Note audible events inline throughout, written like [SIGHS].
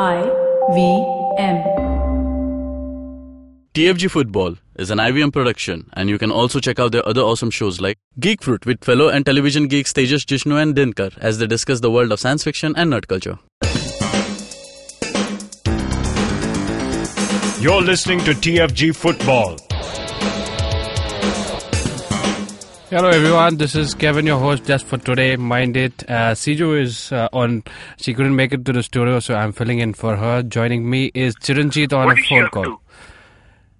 I V M. TFG Football is an IVM production, and you can also check out their other awesome shows like Geek Fruit with fellow and television geeks Tejas Jishnu and Dinkar as they discuss the world of science fiction and nerd culture. You're listening to TFG Football. Hello everyone, this is Kevin, your host just for today. Mind it, uh, Siju is uh, on. She couldn't make it to the studio, so I'm filling in for her. Joining me is Chiranjit on What a phone call. to?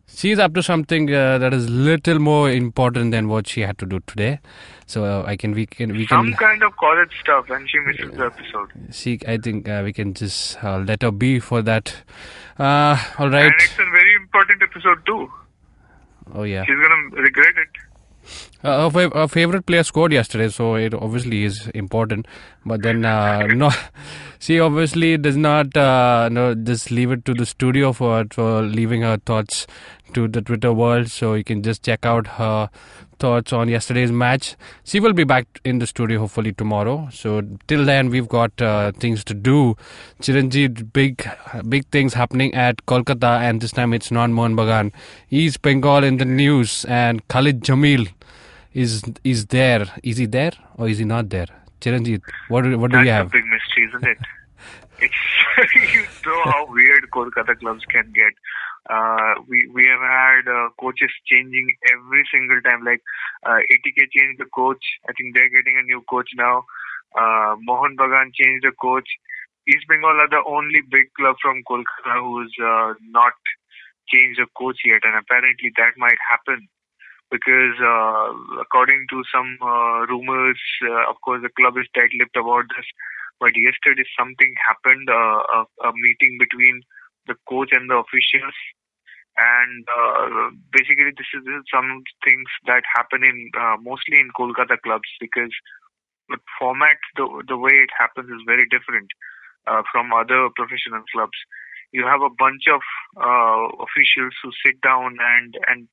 She's up to something uh, that is little more important than what she had to do today. So uh, I can we can we Some can some kind of college stuff, and she misses the episode. see. I think uh, we can just uh, let her be for that. Uh, all right. And it's a very important episode too. Oh yeah. She's gonna regret it. Uh, fav- her favorite player scored yesterday, so it obviously is important. But then, uh, [LAUGHS] no, she obviously does not uh, no just leave it to the studio for for leaving her thoughts to the Twitter world. So you can just check out her thoughts on yesterday's match. She will be back in the studio hopefully tomorrow. So till then, we've got uh, things to do. Chiranjit, big big things happening at Kolkata, and this time it's not Mohan Bagan. East Bengal in the news, and Khalid Jamil is is there. Is he there or is he not there? Chiranjit, what do, what do That's we a have? big mystery, isn't it? It's [LAUGHS] you know how weird Kolkata clubs can get. Uh, we we have had uh, coaches changing every single time. Like uh, ATK changed the coach. I think they're getting a new coach now. Uh, Mohan Bagan changed the coach. East Bengal are the only big club from Kolkata who's uh, not changed the coach yet, and apparently that might happen because uh, according to some uh, rumors, uh, of course the club is tight-lipped about this. But yesterday something happened, uh, a, a meeting between the coach and the officials, and uh, basically this is, this is some things that happen in uh, mostly in Kolkata clubs because the format, the the way it happens is very different from other professional clubs. You have a bunch of uh, officials who sit down and and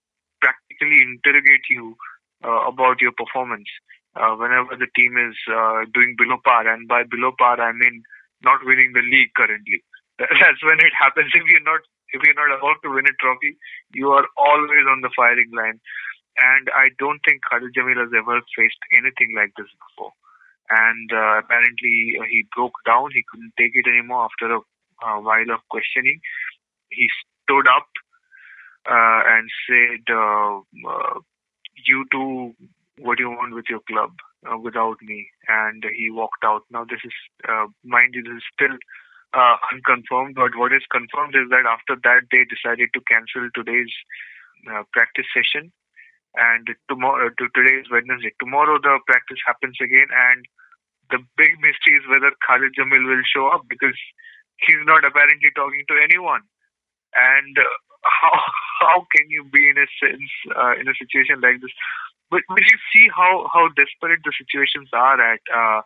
practically interrogate you uh, about your performance uh, whenever the team is uh, doing below par. And by below par, I mean not winning the league currently. [LAUGHS] That's when it happens. If you're not if you're not about to win a trophy, you are always on the firing line. And I don't think Khalid Jamil has ever faced anything like this before. And uh, apparently uh, he broke down. He couldn't take it anymore after a, a while of questioning. He stood up uh, and said, uh, uh, "You do what you want with your club uh, without me." And he walked out. Now this is, uh, mind you, this is still uh, unconfirmed. But what is confirmed is that after that they decided to cancel today's uh, practice session. And tomorrow, to today is Wednesday. Tomorrow the practice happens again, and the big mystery is whether Khalid Jamil will show up because he's not apparently talking to anyone. And uh, how how can you be in a sense uh, in a situation like this? But but you see how how desperate the situations are at uh,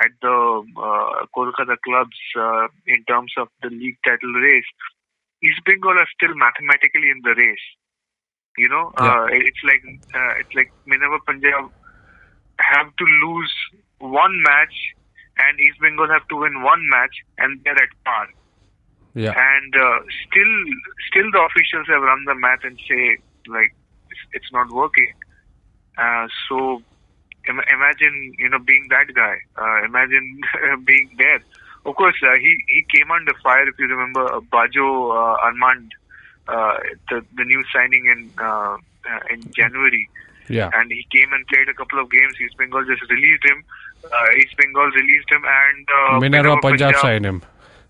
at the uh, Kolkata clubs uh, in terms of the league title race. East Bengal are still mathematically in the race. You know, uh, it's like uh, it's like Minerva Punjab have to lose one match, and East Bengal have to win one match, and they're at par Yeah. and uh, still still the officials have run the math and say like it's, it's not working uh, so Im- imagine you know being that guy uh, imagine [LAUGHS] being there of course uh, he he came under fire if you remember uh, Bajo uh, Armand uh, the the new signing in uh, uh, in January Yeah. and he came and played a couple of games East Bengal just released him uh, East Bengal released him and uh, Minerva Punjab signed him.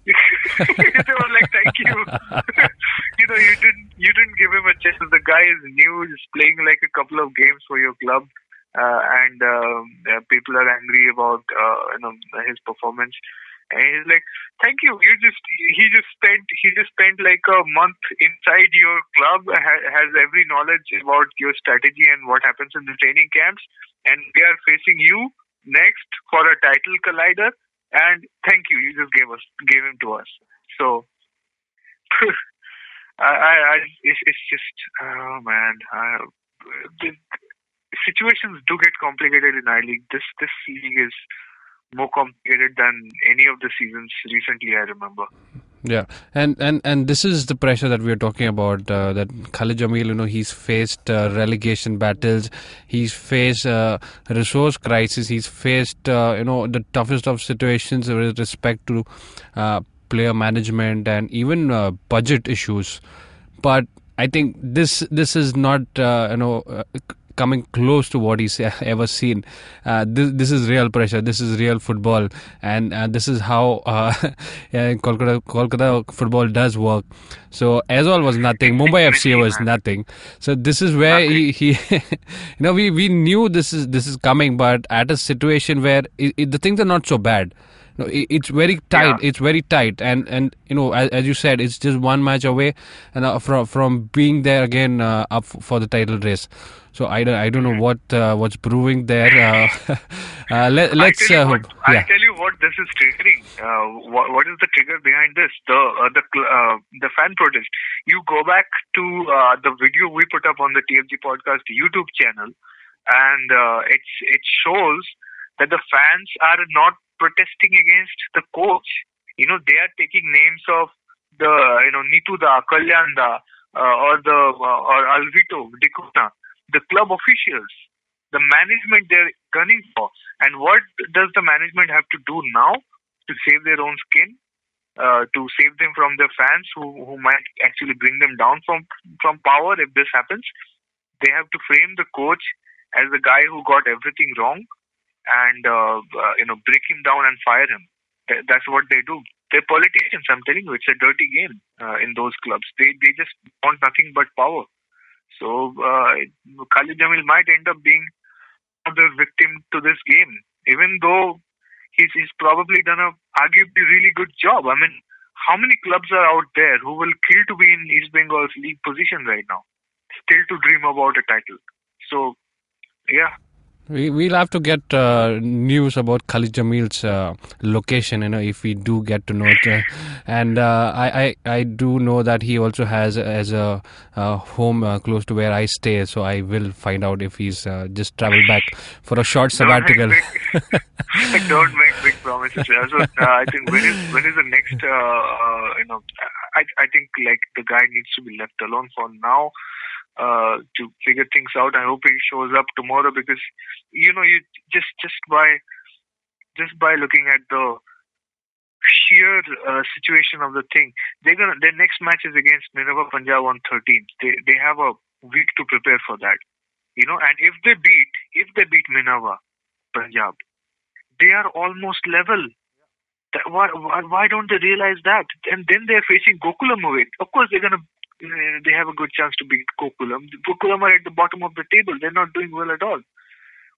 They were like, "Thank you." [LAUGHS] you know, you didn't you didn't give him a chance. The guy is new, just playing like a couple of games for your club, uh, and um, uh, people are angry about uh, you know his performance. And he's like, "Thank you." You just he just spent he just spent like a month inside your club, ha- has every knowledge about your strategy and what happens in the training camps, and we are facing you next for a title collider and thank you. You just gave us gave him to us. So [LAUGHS] I, I, I it's, it's just oh man. I, the situations do get complicated in I League. This this league is more complicated than any of the seasons recently I remember Yeah, and and and this is the pressure that we are talking about. Uh, that Khalid Jamil, you know, he's faced uh, relegation battles, he's faced uh, resource crisis, he's faced uh, you know the toughest of situations with respect to uh, player management and even uh, budget issues. But I think this this is not you know. Coming close to what he's [LAUGHS] ever seen. Uh, this, this is real pressure. This is real football, and uh, this is how uh, [LAUGHS] yeah, Kolkata, Kolkata football does work. So Aizawl was nothing. Mumbai FC was nothing. So this is where he, he [LAUGHS] you know, we, we knew this is this is coming, but at a situation where it, it, the things are not so bad. No, it's very tight. Yeah. It's very tight, and and you know, as, as you said, it's just one match away, and uh, from from being there again uh, up for the title race. So I don't I don't know what uh, what's brewing there. Uh, [LAUGHS] uh, let, let's I tell, you uh, what, yeah. I tell you what this is triggering. Uh, what, what is the trigger behind this? The uh, the uh, the fan protest. You go back to uh, the video we put up on the TFG podcast YouTube channel, and uh, it's it shows that the fans are not protesting against the coach. You know, they are taking names of the you know Nitu da Kalyanda uh, or the uh, or Alvito D'Cunha, the club officials the management they're gunning for. And what does the management have to do now to save their own skin, uh, to save them from their fans who, who might actually bring them down from from power if this happens? They have to frame the coach as the guy who got everything wrong, and uh, uh, you know break him down and fire him. Th- That's what they do. They're politicians. I'm telling you, it's a dirty game uh, in those clubs. They they just want nothing but power. So uh, Khalid Jamil might end up being another victim to this game, even though he's, he's probably done a arguably really good job. I mean, how many clubs are out there who will kill to be in East Bengal's league position right now, still to dream about a title? So, yeah, We we'll have to get uh, news about Khalid Jamil's uh, location, you know, if we do get to know it. Uh, and uh, I, I I do know that he also has as a uh, home uh, close to where I stay, so I will find out if he's uh, just traveled back for a short sabbatical. [LAUGHS] Don't make big, [LAUGHS] don't make big promises. Yeah, [LAUGHS] So, uh, I think when is when is the next? Uh, uh, you know, I I think like the guy needs to be left alone for now uh, to figure things out. I hope he shows up tomorrow because you know you just just by just by looking at the sheer uh, situation of the thing, they're gonna their next match is against Minerva Punjab on 13th. They they have a week to prepare for that. You know, and if they beat if they beat Minerva Punjab, they are almost level. Why, why why don't they realize that? And then they're facing Gokulam away. Of course, they're gonna they have a good chance to beat Gokulam. Gokulam are at the bottom of the table. They're not doing well at all.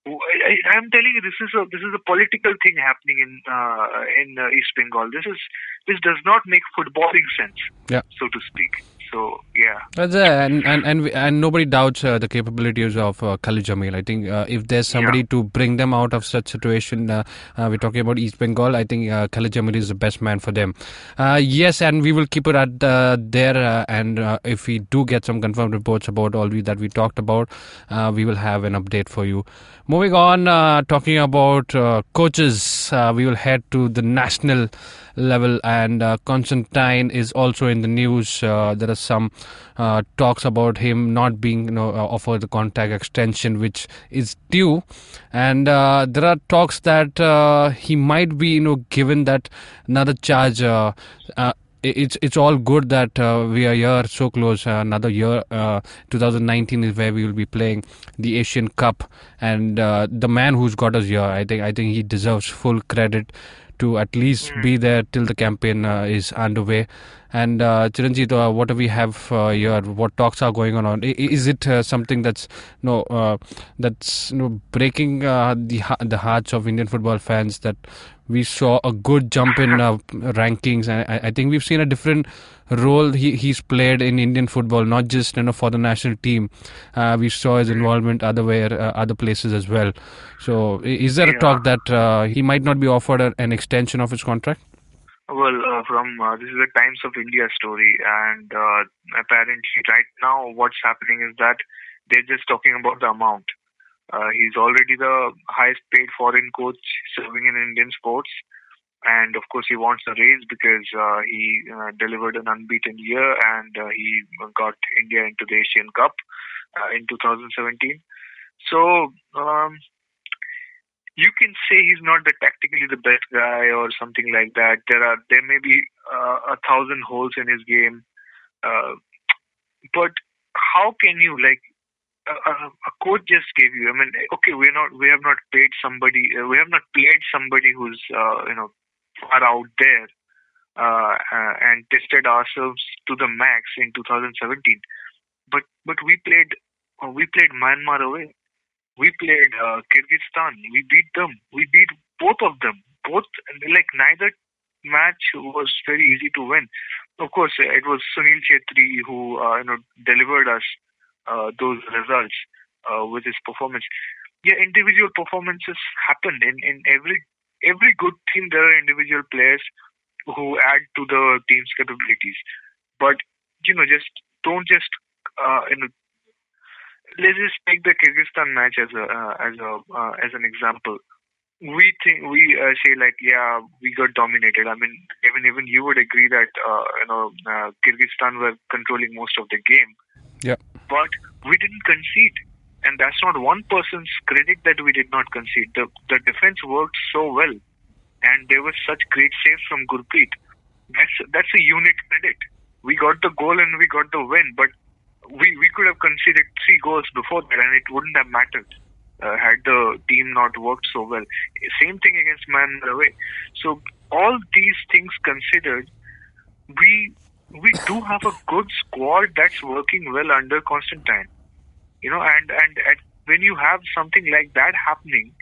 I, I, am telling you, this is a this is a political thing happening in uh, in uh, East Bengal. This is this does not make footballing sense, Yeah. so to speak. So yeah, That's, uh, and, and and and nobody doubts uh, the capabilities of uh, Khalid Jamil. I think uh, if there's somebody Yeah. to bring them out of such situation, uh, uh, we're talking about East Bengal. I think uh, Khalid Jamil is the best man for them. Uh, yes, and we will keep it at uh, there. Uh, and uh, if we do get some confirmed reports about all we, that we talked about, uh, we will have an update for you. Moving on, uh, talking about uh, coaches, uh, we will head to the national level, and uh, Constantine is also in the news. Uh, there are some uh, talks about him not being you know, uh, offered the contract extension, which is due, and uh, there are talks that he might be you know given that another charge. It's it's all good that uh, we are here so close. Uh, another year, uh, 2019 is where we will be playing the Asian Cup, and the man who's got us here, I think I think he deserves full credit to at least be there till the campaign uh, is underway. And uh, Chiranjit, uh, what do we have uh, here? What talks are going on? Is it uh, something that's no uh, that's you know, breaking uh, the the hearts of Indian football fans that we saw a good jump in uh, rankings, and I, I think we've seen a different role he, he's played in Indian football, not just you know for the national team. Uh, we saw his involvement other where uh, other places as well. So, is there a talk that uh, he might not be offered a, an extension of his contract? well, uh, from uh, this is a Times of India story, and uh, apparently right now what's happening is that they're just talking about the amount. Uh, he's already the highest paid foreign coach serving in Indian sports. and of course he wants a raise because uh, he uh, delivered an unbeaten year and uh, he got India into the Asian Cup uh, in 2017. So um, you can say he's not the tactically the best guy or something like that. There are there may be uh, a thousand holes in his game, but how can you like a, a coach just gave you? I mean, okay, we're not we have not paid somebody uh, we have not played somebody who's uh, you know far out there uh, uh, and tested ourselves to the max in 2017. But but we played uh, we played Myanmar away. We played uh, Kyrgyzstan. We beat them. We beat both of them. Both like neither match was very easy to win. Of course, it was Sunil Chhetri who uh, you know delivered us uh, those results uh, with his performance. Yeah, individual performances happen in, in every every good team. There are individual players who add to the team's capabilities, but you know, just don't just uh, you know. Let's just take the Kyrgyzstan match as a uh, as a uh, as an example we think we uh, say like yeah we got dominated i mean even even you would agree that uh, you know uh, kyrgyzstan were controlling most of the game Yeah. but we didn't concede and that's not one person's credit that we did not concede the the defense worked so well and there were such great saves from gurpreet that's that's a unit credit we got the goal and we got the win but we we could have conceded three goals before that and it wouldn't have mattered uh, had the team not worked so well. Same thing against Myanmar away. So all these things considered, we we do have a good squad that's working well under Constantine. You know, and and at, when you have something like that happening,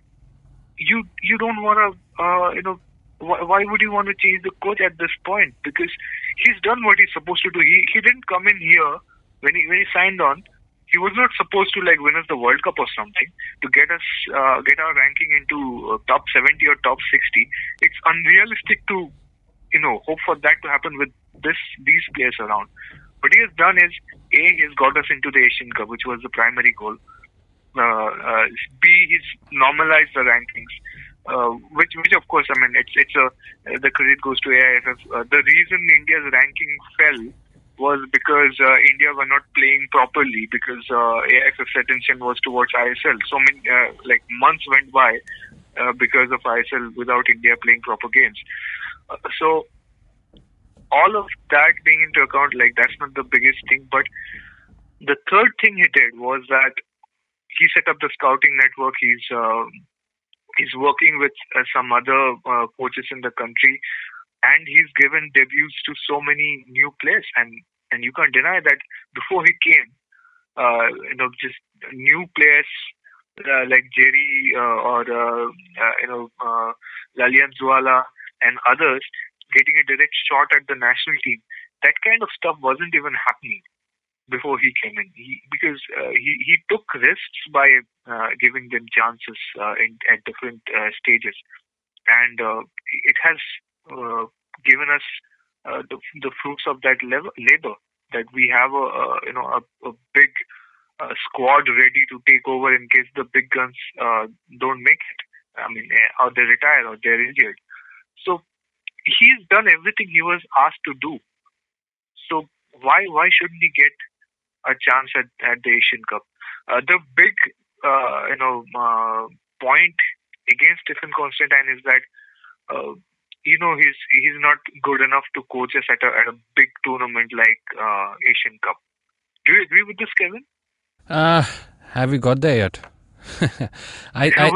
you you don't want to uh, you know why, why would you want to change the coach at this point? Because he's done what he's supposed to do. He he didn't come in here when he when he signed on he was not supposed to like win us the World Cup or something to get us uh, get our ranking into uh, top 70 or top 60. It's unrealistic to you know hope for that to happen with this these players around. What he has done is a he has got us into the Asian Cup, which was the primary goal. Uh, uh, B he's normalized the rankings. Uh, which, which of course, I mean, it's it's a the credit goes to AIFF. Uh, the reason India's ranking fell was because uh, India were not playing properly because uh, AIFF's attention was towards ISL. So many like months went by because of ISL without India playing proper games. So all of that being into account, like that's not the biggest thing. But the third thing he did was that he set up the scouting network. He's uh, he's working with uh, some other uh, coaches in the country and he's given debuts to so many new players and and you can't deny that before he came uh, you know just new players uh, like Jerry uh, or uh, uh, you know uh, Lalian Zuala and others getting a direct shot at the national team that kind of stuff wasn't even happening before he came in he, because uh, he he took risks by uh, giving them chances uh, in, at different uh, stages and uh, it has uh, given us the, the fruits of that level, labor that we have a, a you know a, a big squad ready to take over in case the big guns don't make it. I mean, eh, or they retire or they're injured. So he's done everything he was asked to do. So why why shouldn't he get a chance at, at the Asian Cup? Uh, the big uh, you know uh, point against Stephen Constantine is that uh, you know he's he's not good enough to coach us at a at a big tournament like uh, Asian Cup. Do you agree with this, Kevin? Uh, have we got there yet? I, I,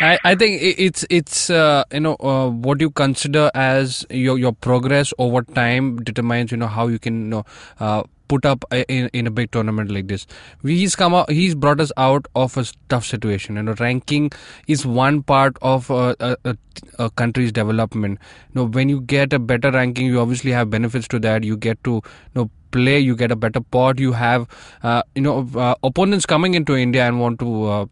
I, I think it's it's uh, you know uh, what you consider as your your progress over time determines you know how you can you know uh, put up a, in in a big tournament like this. He's come out, he's brought us out of a tough situation. You know, ranking is one part of uh, a, a, a country's development. You know, when you get a better ranking, you obviously have benefits to that. You get to you know play you get a better pot you have uh, you know uh, opponents coming into india and want to uh,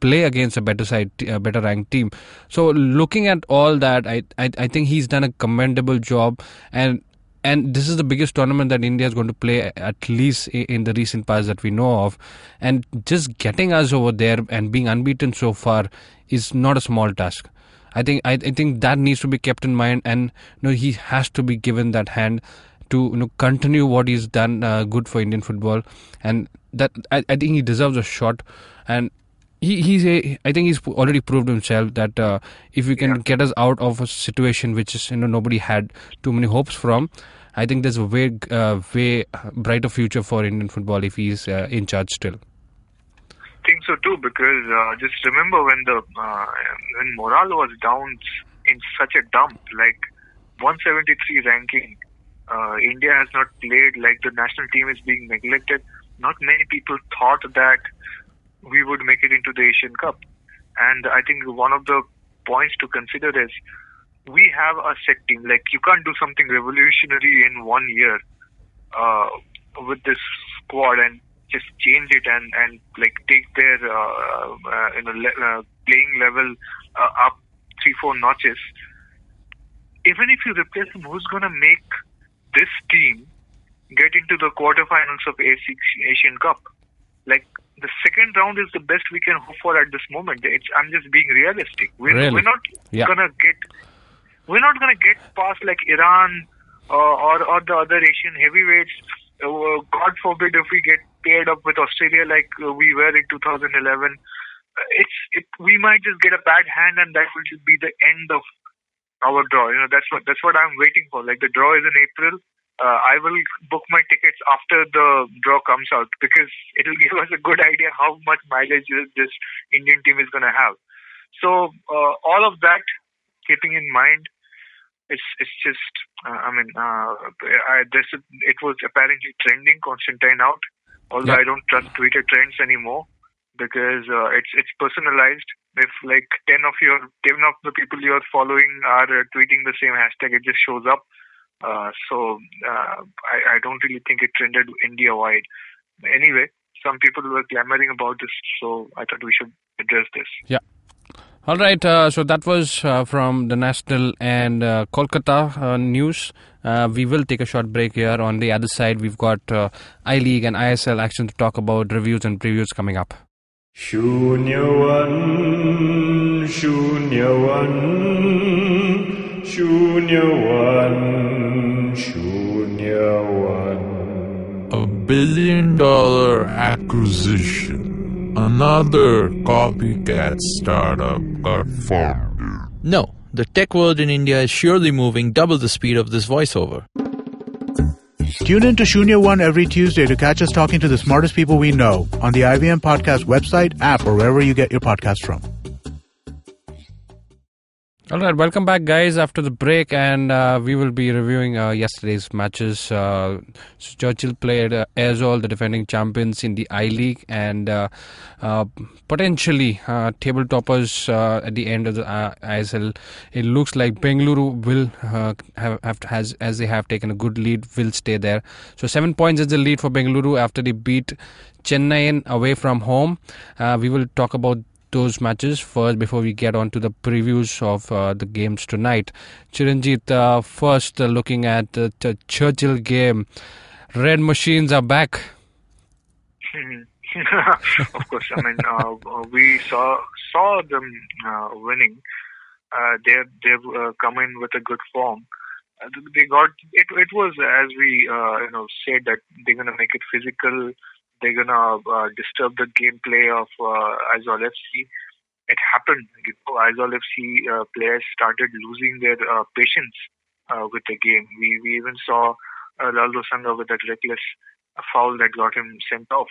play against a better side a better ranked team. So looking at all that I, I i think he's done a commendable job. And and this is the biggest tournament that India is going to play at least in the recent past that we know of. And just getting us over there and being unbeaten so far is not a small task. I think I, I think that needs to be kept in mind, and you know he has to be given that hand to you know continue what he's done uh, good for Indian football, and that I, I think he deserves a shot, and he he's a, I think he's already proved himself that uh, if we can Yeah. get us out of a situation which is you know nobody had too many hopes from, I think there's a way uh, way brighter future for Indian football if he's uh, in charge still. think so too because uh, just remember when the uh, when morale was down in such a dump like 173 ranking uh, india has not played like the national team is being neglected. Not many people thought that we would make it into the asian cup. And i think one of the points to consider is we have a set team. Like you can't do something revolutionary in one year uh, with this squad and just change it and and like take their uh, uh, you know le- uh, playing level uh, up three four notches. Even if you replace them, who's gonna make this team get into the quarterfinals of A6 Asian Cup? Like the second round is the best we can hope for at this moment. It's, I'm just being realistic. We're, Really? we're not Yeah. gonna get we're not gonna get past like Iran uh, or or the other Asian heavyweights. Uh, God forbid if we get paired up with Australia like uh, we were in 2011. Uh, It's it, we might just get a bad hand and that will just be the end of our draw. You know that's what that's what I'm waiting for. Like the draw is in April. Uh, I will book my tickets after the draw comes out because [LAUGHS] it'll give us a good idea how much mileage this- Indian team is going to have. So uh, all of that, keeping in mind, it's it's just uh, I mean uh, I, this it was apparently trending Constantine out. Although Yeah. I don't trust Twitter trends anymore because uh, it's it's personalized. If like ten of your ten of the people you're following are uh, tweeting the same hashtag, it just shows up. Uh, so uh, I, I don't really think it trended India wide. Anyway, some people were clamoring about this, so I thought we should address this. Yeah. All right. Uh, so that was uh, from the national and uh, Kolkata uh, news. Uh, we will take a short break here. On the other side, we've got I League and ISL action to talk about reviews and previews coming up. Shunyavan, Shunyavan, Shunyavan, Shunyavan. A billion dollar acquisition. Another copycat startup got formed. No, the tech world in India is surely moving double the speed of this voiceover. Tune in to Shunya One every Tuesday to catch us talking to the smartest people we know on the IVM Podcast website, app, or wherever you get your podcasts from. All right, welcome back, guys. After the break, and uh, we will be reviewing uh, yesterday's matches. Uh, Churchill played uh, Aizawl, the defending champions in the I League, and uh, uh, potentially uh, table toppers at the end of the ISL. It looks like Bengaluru will have, have has as they have taken a good lead, will stay there. So seven points is the lead for Bengaluru after they beat Chennai away from home. We will talk about those matches first before we get on to the previews of uh, the games tonight. Chiranjit, uh, first uh, looking at the Ch- Churchill game. Red machines are back. [LAUGHS] of course, I mean uh, we saw saw them uh, winning. Uh, they they've uh, come in with a good form. Uh, they got it. It was as we uh, you know said that they're gonna make it physical. They're gonna uh, disturb the gameplay of uh, Aizawl FC. It happened. You know, Aizawl FC uh, players started losing their uh, patience uh, with the game. We we even saw uh, Laldo Sanga with that reckless foul that got him sent off.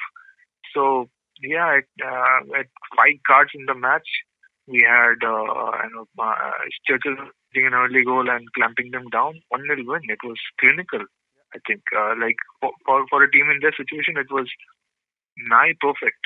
So yeah, uh, at five cards in the match, we had uh, you know uh, Churchill getting an early goal and clamping them down. One nil win. It was clinical. I think uh, like for, for for a team in their situation, it was nigh perfect.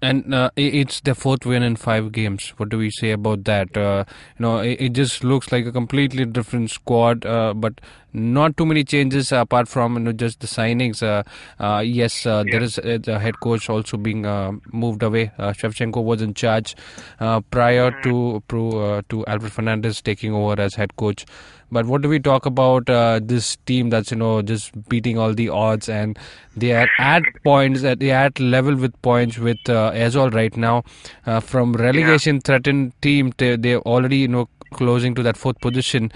And uh, it's their fourth win in five games. What do we say about that? Uh, you know, it, it just looks like a completely different squad, uh, but not too many changes apart from you know, just the signings. Uh, uh, yes, uh, Yeah. is uh, the head coach also being uh, moved away. Uh, Shevchenko was in charge uh, prior to pro, uh, to Alfred Fernandez taking over as head coach. But what do we talk about uh, this team that's you know just beating all the odds and they are at points at they are at level with points with uh, Aizawl right now. Uh, from relegation threatened team to, they're already you know closing to that fourth position.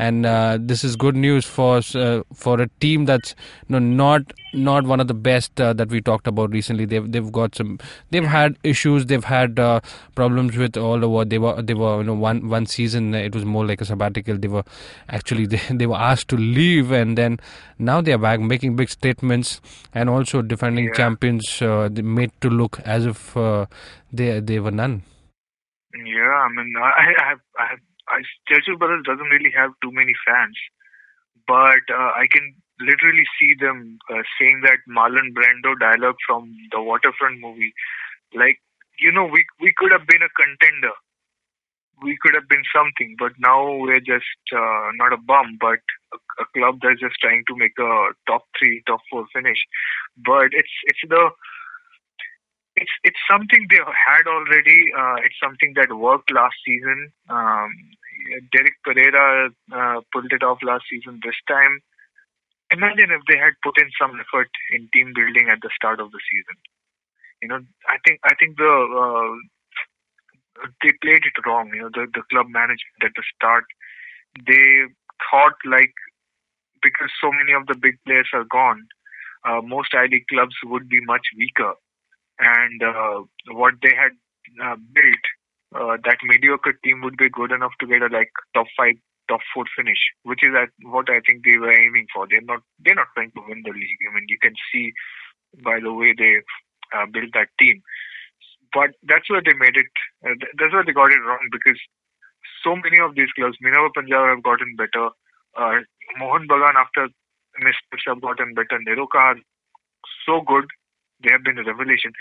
And uh, this is good news for uh, for a team that's you know, not not one of the best uh, that we talked about recently. They've they've got some they've had issues. They've had uh, problems with all over they were they were you know one one season it was more like a sabbatical. They were actually [LAUGHS] they, they were asked to leave and then now they are back making big statements and also defending Yeah. champions uh, they made to look as if uh, they they were none. Yeah, I mean, I, I have, I have, I, Churchill Brothers doesn't really have too many fans, but uh, I can literally see them uh, saying that Marlon Brando dialogue from the Waterfront movie. Like, you know, we we could have been a contender. We could have been something, but now we're just uh, not a bum, but a, a club that's just trying to make a top three, top four finish. But it's it's the it's it's something they had already. Uh, it's something that worked last season. Um, Derek Pereira uh, pulled it off last season. This time, imagine if they had put in some effort in team building at the start of the season. You know, I think I think the uh, they played it wrong. You know, the the club management at the start they thought like because so many of the big players are gone, uh, most I League clubs would be much weaker and uh, what they had uh, built, uh, that mediocre team would be good enough to get a like top five, top four finish, which is at what I think they were aiming for. They're not they're not trying to win the league. I mean, you can see by the way they uh, built that team. But that's where they made it. Uh, that's where they got it wrong because so many of these clubs, Minerva Punjab have gotten better. Uh, Mohan Bagan after missteps have gotten better. NEROCA are so good they have been a revelation.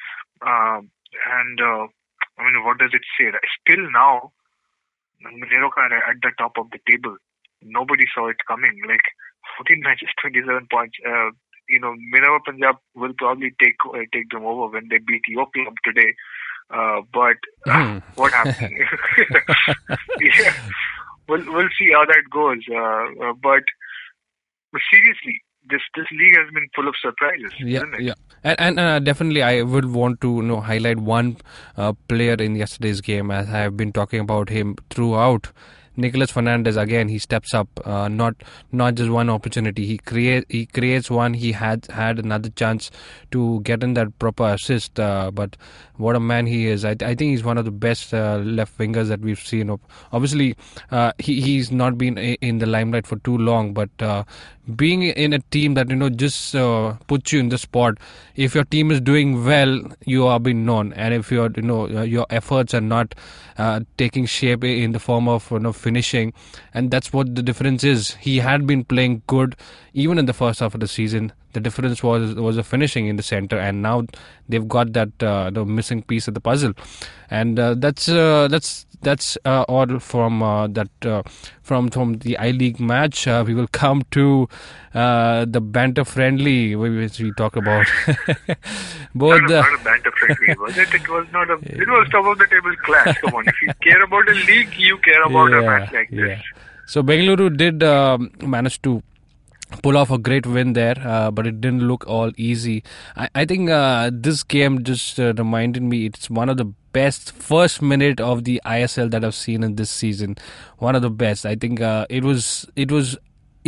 Um, and uh, I mean, what does it say? Still now, NEROCA are at the top of the table. Nobody saw it coming. Like 14 matches, 27 points. Uh, you know, Minerva Punjab will probably take uh, take them over when they beat your club today. Uh, but Hmm. [LAUGHS] what happened? [LAUGHS] [LAUGHS] yeah, we'll we'll see how that goes. Uh, uh, but, but seriously, this this league has been full of surprises, yeah, yeah, and, and uh, definitely I would want to you know highlight one uh, player in yesterday's game. As I have been talking about him throughout. Nicholas Fernandez again he steps up uh, not not just one opportunity. He create he creates one. He had had another chance to get in that proper assist uh, but what a man he is. I, I think he's one of the best uh, left wingers that we've seen. Obviously uh, he, he's not been in the limelight for too long but uh, being in a team that you know just uh, puts you in the spot if your team is doing well you are being known. And if your you know your efforts are not uh, taking shape in the form of you know finishing and that's what the difference is. He had been playing good even in the first half of the season the difference was was a finishing in the center and now they've got that uh, the missing piece of the puzzle and uh, that's uh, that's that's uh, all from uh, that uh, from from the I League match. Uh, we will come to uh, the banter friendly which we talk about. [LAUGHS] Both not, the, not a banter friendly, was it? It was not a. It was [LAUGHS] top of the table clash. Come on, if you care about a league, you care about a match like this. So Bengaluru did um, manage to pull off a great win there, uh, but it didn't look all easy. I, I think uh, this game just uh, reminded me it's one of the best first minute of the ISL that I've seen in this season. One of the best. I think uh, it was it was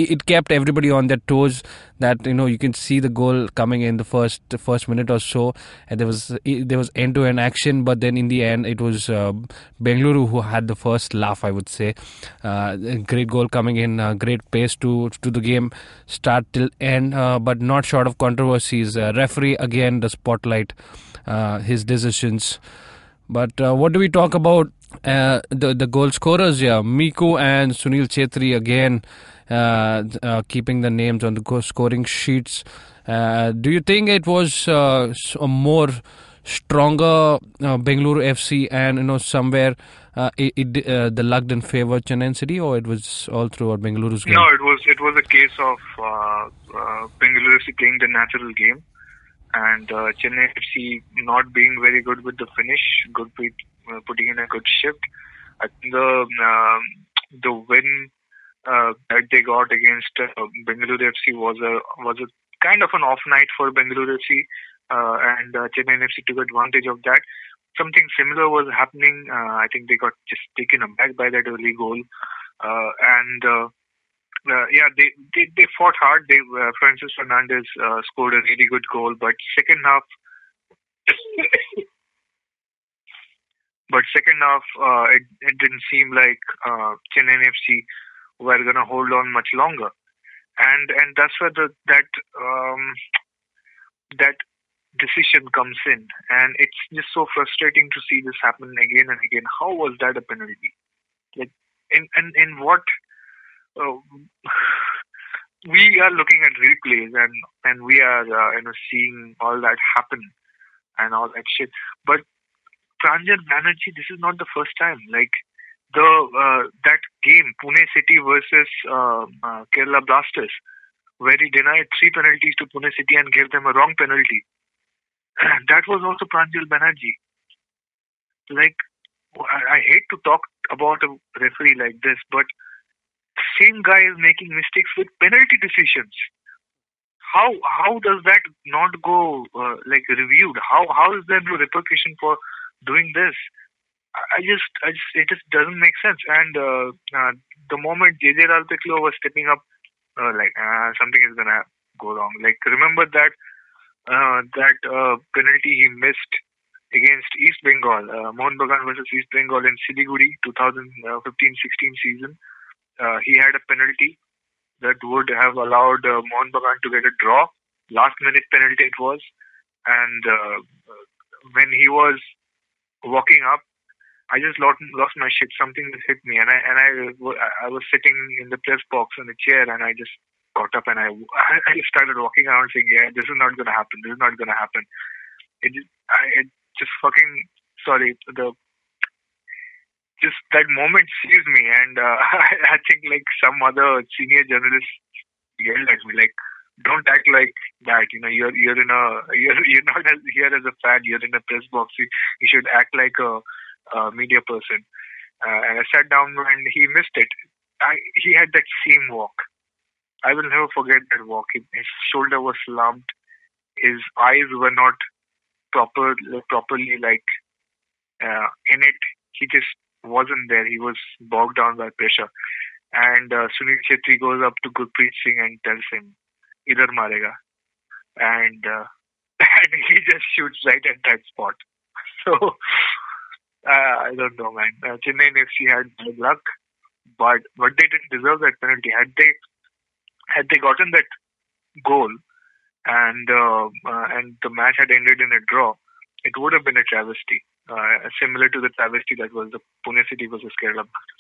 it kept everybody on their toes that you know you can see the goal coming in the first the first minute or so. And there was there was end to end action but then in the end it was uh, Bengaluru who had the first laugh I would say. Uh, great goal coming in uh, great pace to to the game start till end uh, but not short of controversies. Uh, referee again the spotlight uh, his decisions. But what do we talk about? The the goal scorers? Yeah, Miku and Sunil Chhetri again keeping the names on the scoring sheets. Uh, do you think it was uh, a more stronger uh, Bengaluru FC and you know somewhere uh, it, it uh, the luck didn't favor Chennai City or it was all throughout Bengaluru's game? No, it was it was a case of uh, uh, Bengaluru FC playing the natural game, and uh, Chennai FC not being very good with the finish, good with uh, putting in a good shift. I think the um, the win uh, that they got against uh, Bengaluru FC was a was a kind of an off night for Bengaluru FC, uh, and uh, Chennai FC took advantage of that. Something similar was happening. Uh, I think they got just taken aback by that early goal, uh, and uh, uh, yeah, they, they they fought hard. They uh, Francis Fernandez uh, scored a really good goal, but second half. [COUGHS] but second half, uh, it, it didn't seem like uh, Chennai FC were going to hold on much longer, and and that's where the that um, that decision comes in, and it's just so frustrating to see this happen again and again. How was that a penalty? Like, in in in what? Uh, [SIGHS] we are looking at replays and and we are uh, you know seeing all that happen and all that shit, but Pranjal Banerjee, this is not the first time. Like the uh, that game, Pune City versus uh, uh, Kerala Blasters, where he denied three penalties to Pune City and gave them a wrong penalty. [CLEARS THROAT] that was also Pranjal Banerjee. Like, I, hate to talk about a referee like this, but same guy is making mistakes with penalty decisions. How how does that not go uh, like reviewed? How how is there no repercussion for doing this. I just, I just, it just doesn't make sense. And uh, uh, the moment Jeje Lalpekhlua was stepping up, uh, like uh, something is gonna go wrong. Like remember that uh, that uh, penalty he missed against East Bengal, Mohun Bagan versus East Bengal in Siliguri 2015-16 season. He had a penalty that would have allowed Mohun Bagan to get a draw. Last minute penalty it was, and when he was walking up, I just lost, lost my shit. Something just hit me, and I and I I was sitting in the press box in a chair, and I just got up and I [LAUGHS] I started walking around saying, "Yeah, this is not gonna happen. This is not gonna happen." It just I it just fucking sorry the just that moment seized me, and uh, [LAUGHS] I, I think like some other senior journalist yelled at me like, "Don't act like that. You know, you're you're in a [LAUGHS] you're you're not as, here as a fan. You're in a press box. You, you should act like a, a media person." Uh, and I sat down and he missed it. I he had that same walk. I will never forget that walk. His shoulder was slumped. His eyes were not proper properly like uh, in it. He just wasn't there. He was bogged down by pressure. And uh, Sunil Chhetri goes up to Gurpreet Singh and tells him, "Idhar marega," and uh, [LAUGHS] and he just shoots right at that spot. [LAUGHS] So uh, I don't know, man. Uh, Chennai FC had bad luck, but but they didn't deserve that penalty. Had they had they gotten that goal, and uh, uh, and the match had ended in a draw, it would have been a travesty, uh, similar to the travesty that was the Pune City versus Kerala match.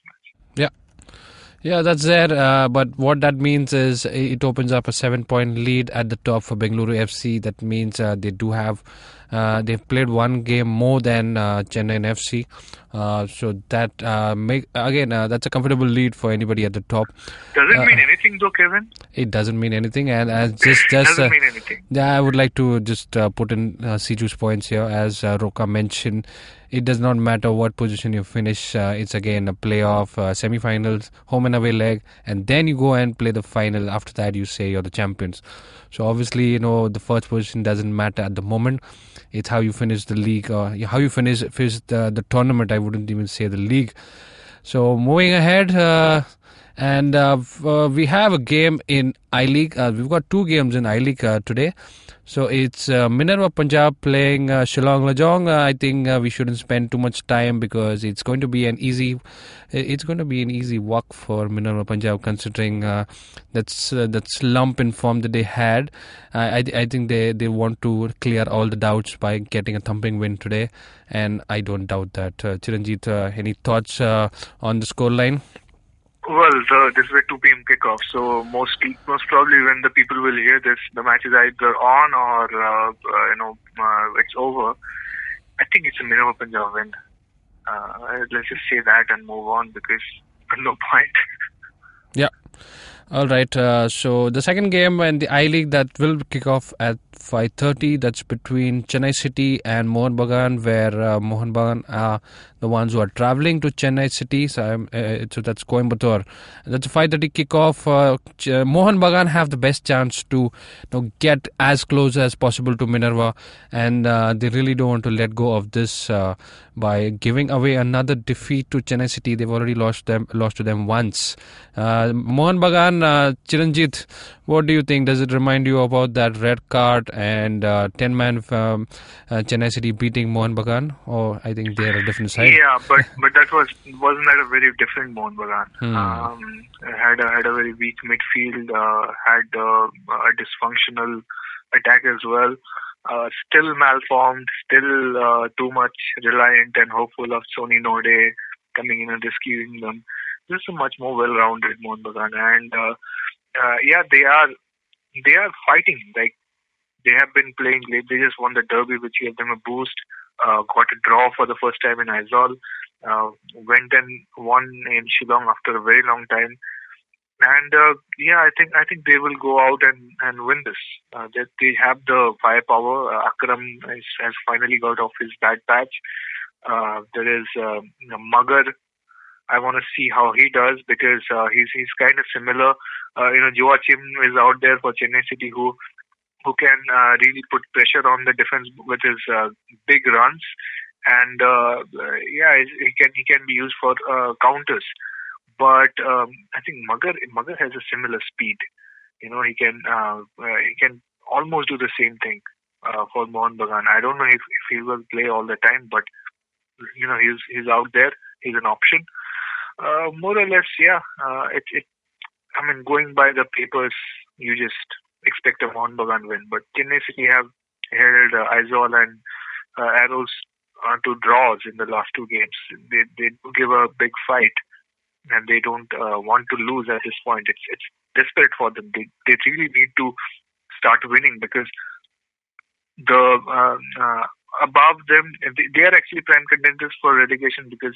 Yeah. That's there. Uh, but what that means is it opens up a seven point lead at the top for Bengaluru FC. That means uh, they do have, uh, they've played one game more than uh, Chennai FC. Uh, so that uh, make again uh, that's a comfortable lead for anybody at the top. Does it mean anything though, Kevin? It doesn't mean anything, and as just just Doesn't mean anything. yeah, I would like to just uh, put in uh, Siju's points here. As uh, Roka mentioned, it does not matter what position you finish. Uh, it's again a playoff, uh, semi-finals, home and away leg, and then you go and play the final. After that, you say you're the champions. So obviously, you know the first position doesn't matter at the moment. It's how you finish the league or how you finish finish the, the tournament. I wouldn't even say the league. So moving ahead, uh, and uh, uh, we have a game in I League. Uh, we've got two games in I League today. So it's uh, Minerva Punjab playing uh, Shillong Lajong. Uh, I think uh, we shouldn't spend too much time because it's going to be an easy. It's going to be an easy walk for Minerva Punjab, considering that's that slump in form that they had. I I, think they, they want to clear all the doubts by getting a thumping win today, and I don't doubt that. Chiranjit, any thoughts on the scoreline? Well, the, this is a 2 p.m. kickoff, so most most probably when the people will hear this, the match is either on or uh, uh, you know uh, it's over. I think it's a Minerva Punjab win. Uh, let's just say that and move on because [LAUGHS] no point. Yeah. All right. Uh, so the second game in the I League that will kick off at 5:30. That's between Chennai City and Mohan Bagan, where uh, Mohan Bagan are the ones who are traveling to Chennai City. So, uh, so that's Coimbatore. That's a 5:30 kickoff. Uh, Ch- Mohan Bagan have the best chance to you know, get as close as possible to Minerva, and uh, they really don't want to let go of this uh, by giving away another defeat to Chennai City. They've already lost them lost to them once. Uh, Mohan Bagan, uh, Chiranjit, what do you think? Does it remind you about that red card and uh, 10 man um, uh, Chennai City beating Mohan Bagan? Or I think they're a different side. Yeah, but but that was wasn't that a very different Mohan Bagan? Hmm. Um, had a, had a very weak midfield, uh, had uh, a dysfunctional attack as well. Uh, still malformed, still uh, too much reliant and hopeful of Sony Norde coming in and rescuing them. Is a much more well-rounded Mohun Bagan, and uh, uh, yeah, they are they are fighting. Like they have been playing late. They just won the derby, which gave them a boost. Uh, got a draw for the first time in Aizawl. Uh, went and won in Shillong after a very long time. And uh, yeah, I think I think they will go out and, and win this. Uh, they, they have the firepower. Uh, Akram has, has finally got off his bad patch. Uh, there is uh, Magar. I want to see how he does because uh, he's he's kind of similar. Uh, you know, Joachim is out there for Chennai City who who can uh, really put pressure on the defense with his uh, big runs, and uh, yeah, he he can he can be used for uh, counters. But um, I think Magar Magar has a similar speed. You know, he can uh, uh, he can almost do the same thing uh, for Mohun Bagan. I don't know if, if he will play all the time, but you know, he's he's out there. He's an option. Uh, more or less, yeah. Uh, it, it, I mean, going by the papers, you just expect a Mohun Bagan win. But Chennai City have held uh, and uh, Arrows uh, to draws in the last two games. They they give a big fight, and they don't uh, want to lose at this point. It's it's desperate for them. They they really need to start winning because the uh, uh, above them they, they are actually prime contenders for relegation because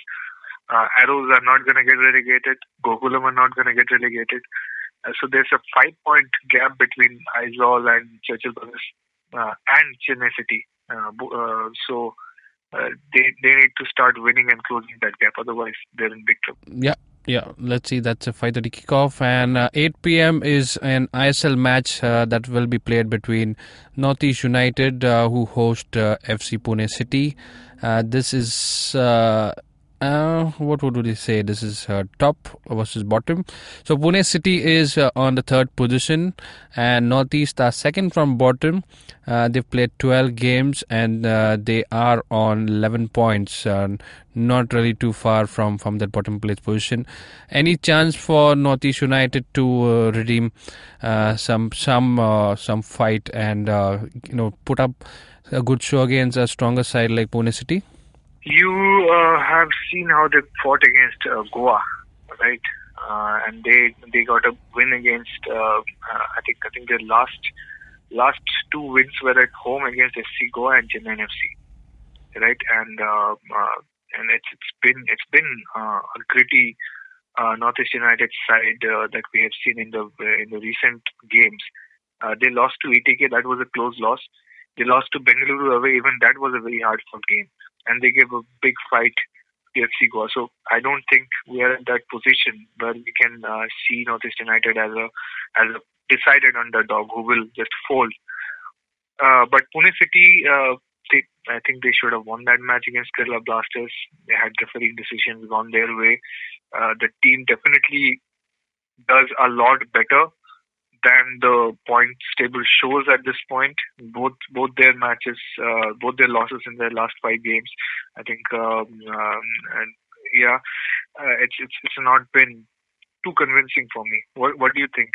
uh, Arrows are not going to get relegated. Gokulam are not going to get relegated. Uh, so there's a five point gap between Aizawl and Churchill Brothers uh, and Chennai City. Uh, uh, so uh, they they need to start winning and closing that gap. Otherwise, they're in big trouble. Yeah, yeah. Let's see. That's a 5:30 kickoff, and uh, 8 p.m. is an ISL match that will be played between Northeast United, who host FC Pune City. This is. Uh, what would they say? This is uh, top versus bottom. So Pune City is uh, on the third position, and Northeast are second from bottom. Uh, they've played 12 games and uh, they are on 11 points, uh, not really too far from from that bottom place position. Any chance for Northeast United to redeem some some some fight and you know put up a good show against a stronger side like Pune City? You uh, have seen how they fought against uh, Goa, right? Uh, and they they got a win against. Uh, uh, I think I think their last last two wins were at home against FC Goa and Chennai FC, right? And uh, and it's it's been it's been a gritty Northeast United side that we have seen in the in the recent games. They lost to ATK. That was a close loss. They lost to Bengaluru away. Even that was a very hard fought game and they gave a big fight to FC Goa. So I don't think we are in that position where we can uh, see Northeast United as a as a decided underdog who will just fold. Uh, but Pune City, uh, they, I think they should have won that match against Kerala Blasters. They had refereeing decisions gone their way. Uh, the team definitely does a lot better than the point table shows at this point. Both both their matches, uh, both their losses in their last five games, I think, um, um, and yeah, uh, it's it's it's not been too convincing for me. What what do you think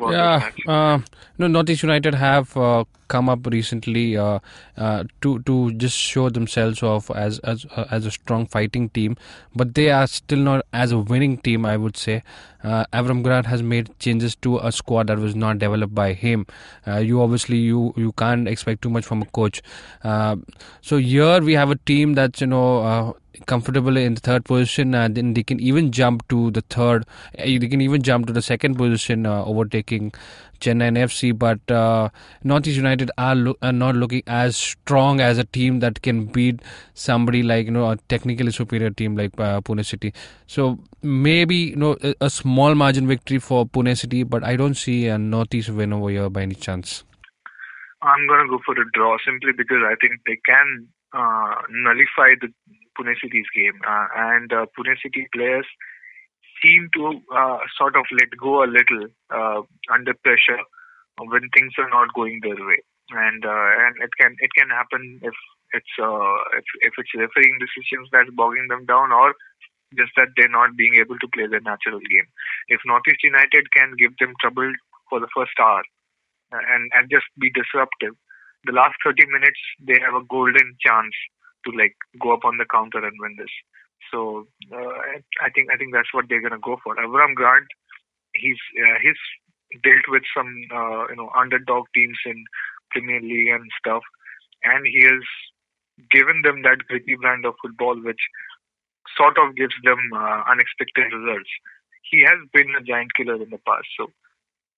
Yeah, uh, no, Northeast United have uh, come up recently uh, uh, to to just show themselves off as as uh, as a strong fighting team, but they are still not as a winning team. I would say. Uh, Avram Grant has made changes to a squad that was not developed by him. Uh, you obviously you you can't expect too much from a coach. So here we have a team that's you know uh, comfortable in the third position, and then they can even jump to the third. uh, They can even jump to the second position, uh, overtaking Chennai FC. But uh, Northeast United are, lo- are not looking as strong as a team that can beat somebody like you know a technically superior team like uh, Pune City. So maybe you know a, a small margin victory for Pune City, but I don't see a Northeast win over here by any chance. I'm going to go for a draw simply because I think they can uh, nullify the Pune City's game. Uh, and uh, Pune City players seem to uh, sort of let go a little under pressure when things are not going their way. And and it can it can happen if it's if if it's refereeing decisions that's bogging them down or just that they're not being able to play their natural game. If Northeast United can give them trouble for the first hour, and and just be disruptive. The last 30 minutes, they have a golden chance to like go up on the counter and win this. So uh, I think I think that's what they're gonna go for. Avram Grant, he's uh, he's dealt with some uh, you know underdog teams in Premier League and stuff, and he has given them that gritty brand of football, which sort of gives them uh, unexpected results. He has been a giant killer in the past, so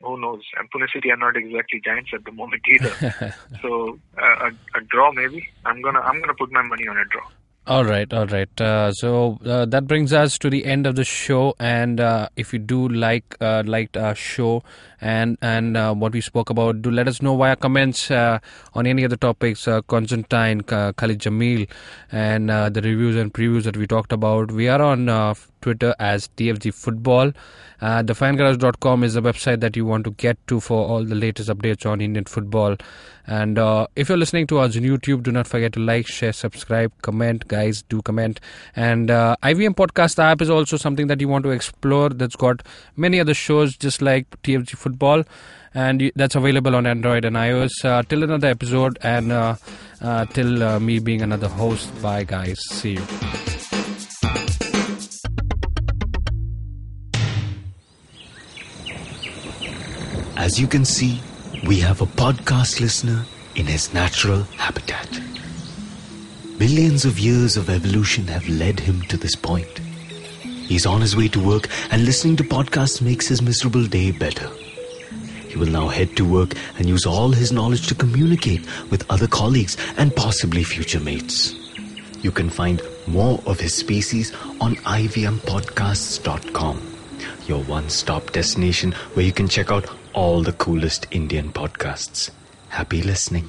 who knows? And Pune City are not exactly giants at the moment either. [LAUGHS] so uh, a, a draw maybe. I'm gonna I'm gonna put my money on a draw. All right, all right. Uh, so uh, that brings us to the end of the show. And uh, if you do like uh, liked our show and and uh, what we spoke about, do let us know via comments uh, on any of the topics. Uh, Constantine, Khalid Jamil, and uh, the reviews and previews that we talked about. We are on uh, Twitter as TFG Football. Uh, thefangarage.com is the website that you want to get to for all the latest updates on Indian football. And uh, if you're listening to us on YouTube, do not forget to like, share, subscribe, comment. Guys, do comment. And uh, IVM Podcast app is also something that you want to explore. That's got many other shows just like TFG Football. And that's available on Android and iOS. Uh, till another episode, and uh, uh, till uh, me being another host. Bye, guys. See you. As you can see, we have a podcast listener in his natural habitat. Billions of years of evolution have led him to this point. He's on his way to work, and listening to podcasts makes his miserable day better. He will now head to work and use all his knowledge to communicate with other colleagues and possibly future mates. You can find more of his species on ivmpodcasts.com, your one stop destination where you can check out all the coolest Indian podcasts. Happy listening.